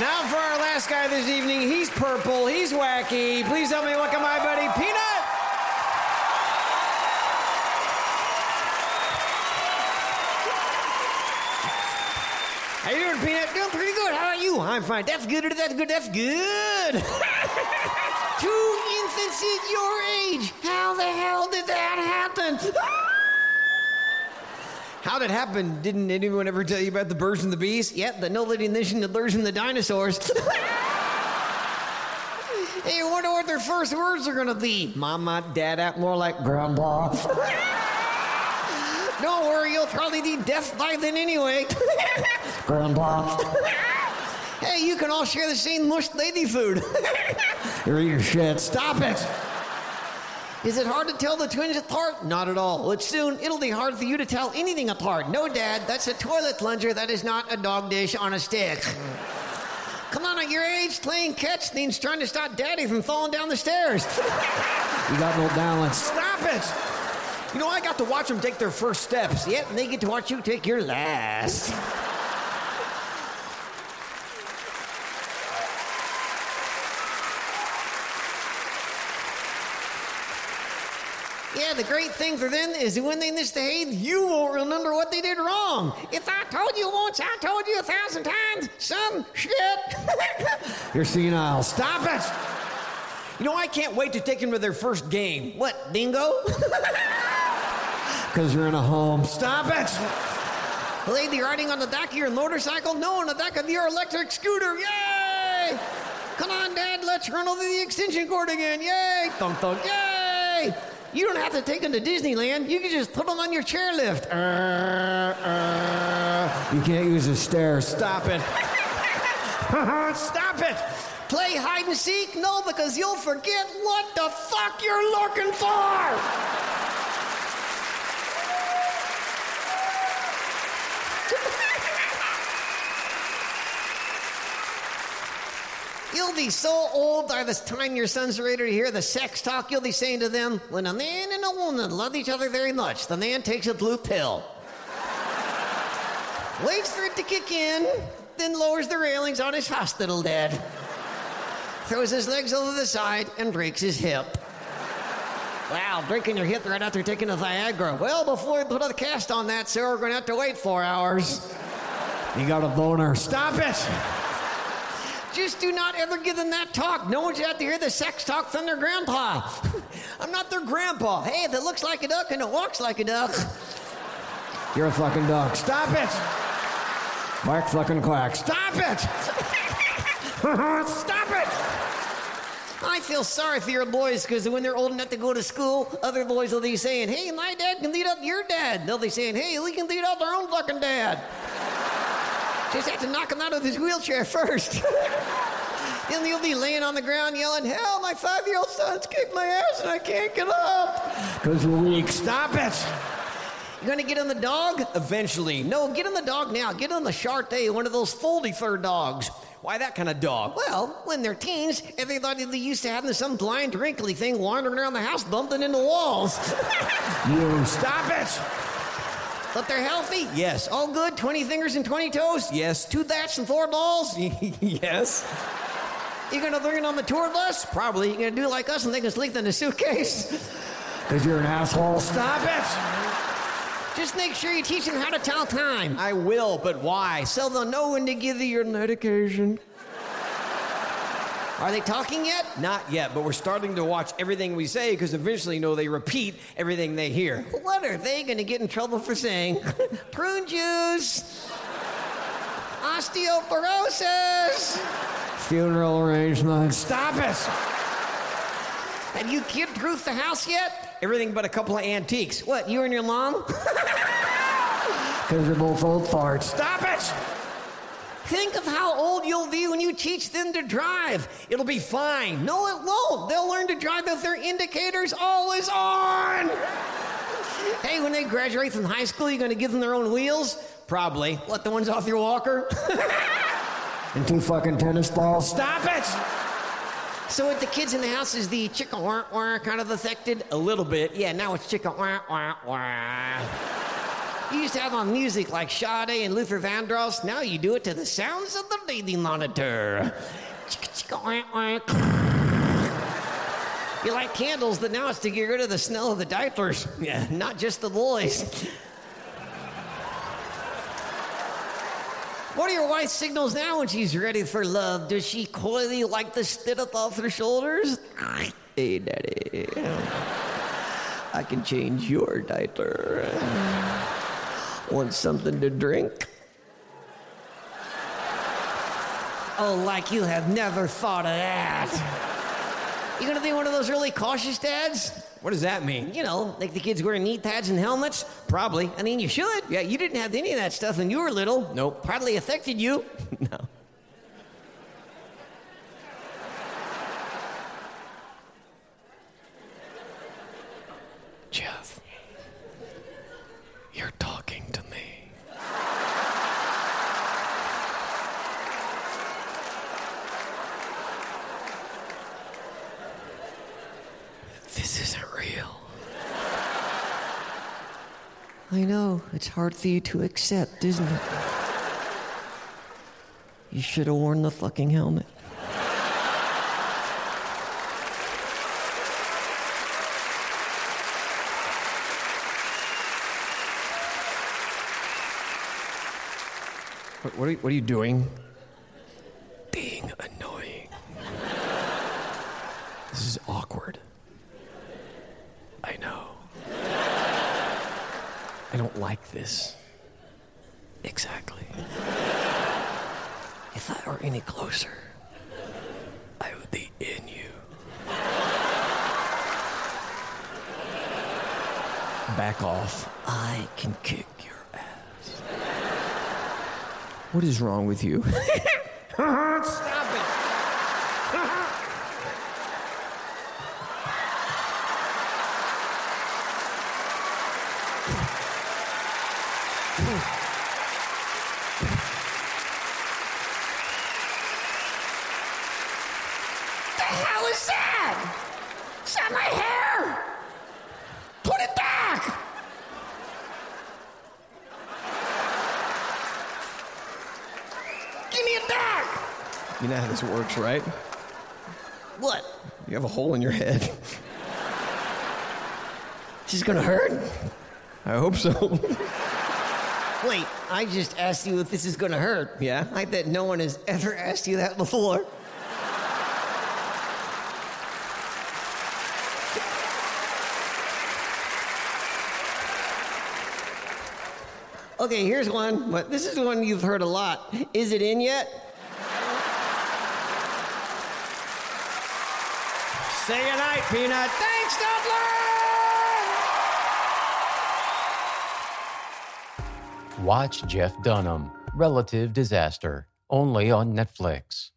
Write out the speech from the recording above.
Now for our last guy this evening. He's purple. He's wacky. Please help me welcome my buddy Peanut. How you doing, Peanut? Doing pretty good. How about you? I'm fine. That's good. That's good. That's good. Two infants at your age. How the hell did that happen? How did it happen? Didn't anyone ever tell you about the birds and the bees? Yep, the no living nation, the birds and the dinosaurs. hey, you wonder what their first words are gonna be. Mama, dada, more like grandpa. Don't worry, you'll probably be deaf by then anyway. grandpa. hey, you can all share the same mush lady food. You're eating shit. Stop it. Is it hard to tell the twins apart? Not at all. But soon it'll be hard for you to tell anything apart. No, Dad, that's a toilet plunger. That is not a dog dish on a stick. Come on, at your age, playing catch means trying to stop Daddy from falling down the stairs. you got no balance. Stop it! You know, I got to watch them take their first steps. Yep, and they get to watch you take your last. Yeah, the great thing for them is that when they misbehave, you won't remember what they did wrong. If I told you once, I told you a thousand times, some shit. You're senile. Stop it. You know, I can't wait to take them to their first game. What, bingo? Because you're in a home. Stop it. Lady riding on the back of your motorcycle? No, on the back of your electric scooter. Yay! Come on, Dad, let's run over the extension cord again. Yay! Thunk, thunk, yay! You don't have to take them to Disneyland. You can just put them on your chairlift. Uh, uh, you can't use a stair. Stop it. Stop it. Play hide and seek? No, because you'll forget what the fuck you're looking for. You'll be so old by the time your sons are ready to hear the sex talk, you'll be saying to them, when a man and a woman love each other very much, the man takes a blue pill. Waits for it to kick in, then lowers the railings on his hospital bed. Throws his legs over the side and breaks his hip. Wow, breaking your hip right after taking a Viagra. Well, before we put a cast on that, sir, we're going to have to wait four hours. You got a boner. Stop it! Just do not ever give them that talk. No one should have to hear the sex talk from their grandpa. I'm not their grandpa. Hey, if it looks like a duck and it walks like a duck, you're a fucking duck. Stop it! Quack fucking quack. Stop it! Stop it! I feel sorry for your boys because when they're old enough to go to school, other boys will be saying, hey, my dad can lead up your dad. They'll be saying, hey, we can lead up our own fucking dad. Just have to knock him out of his wheelchair first. then he'll be laying on the ground yelling, Hell, my five year old son's kicked my ass and I can't get up. Because you're weak. Stop it. You're gonna get on the dog? Eventually. No, get on the dog now. Get on the Shar-Pei, one of those foldy fur dogs. Why that kind of dog? Well, when they're teens, everybody they used to having some blind wrinkly thing wandering around the house bumping into walls. you stop it! But they're healthy? Yes. All good? 20 fingers and 20 toes? Yes. Two bats and four balls? yes. You gonna bring it on the tour bus? Probably. You gonna do like us and they can sleep in the suitcase? Because you're an asshole. Stop it! Just make sure you teach them how to tell time. I will, but why? So they'll know when to give you your medication. Are they talking yet? Not yet, but we're starting to watch everything we say because eventually, you know, they repeat everything they hear. What are they going to get in trouble for saying? Prune juice, osteoporosis, Funeral arrangements. Stop it! Have you kid proofed the house yet? Everything but a couple of antiques. What, you and your mom? Because they're both old farts. Stop it! Think of how old you'll be when you teach them to drive. It'll be fine. No, it won't. They'll learn to drive with their indicators always on. Hey, when they graduate from high school, you're gonna give them their own wheels? Probably. Let the ones off your walker? And two fucking tennis balls. Stop it! So with the kids in the house, is the chicka wah wah kind of affected? A little bit. Yeah, now it's chicka wah wah wah. You used to have on music like Sade and Luther Vandross. Now you do it to the sounds of the lady monitor. You like candles, but now it's to get rid of the smell of the diapers. Yeah, not just the boys. What are your wife's signals now when she's ready for love? Does she coyly like the spit up off her shoulders? Hey, daddy. I can change your diaper. Want something to drink? Oh, like you have never thought of that. You gonna be one of those really cautious dads? What does that mean? You know, like the kids wearing knee pads and helmets? Probably. I mean, you should. Yeah, you didn't have any of that stuff when you were little. Nope. Hardly affected you. No. Jeff, you're talking to me. This isn't real. I know, it's hard for you to accept, isn't it? You should have worn the fucking helmet. What, what, are, you, what are you doing? Being annoying. This is awkward. I know. I don't like this. Exactly. If I were any closer, I would be in you. Back off. I can kick your ass. What is wrong with you? Stop it! the hell is that? Is that my hair? Put it back! Give me it back! you know how this works, right? What? You have a hole in your head. This is gonna hurt? I hope so. Wait, I just asked you if this is gonna hurt. Yeah? I bet no one has ever asked you that before. Okay, here's one, but this is one you've heard a lot. Is it in yet? Say goodnight, Peanut. Thanks, Dudley! Watch Jeff Dunham, Relative Disaster, only on Netflix.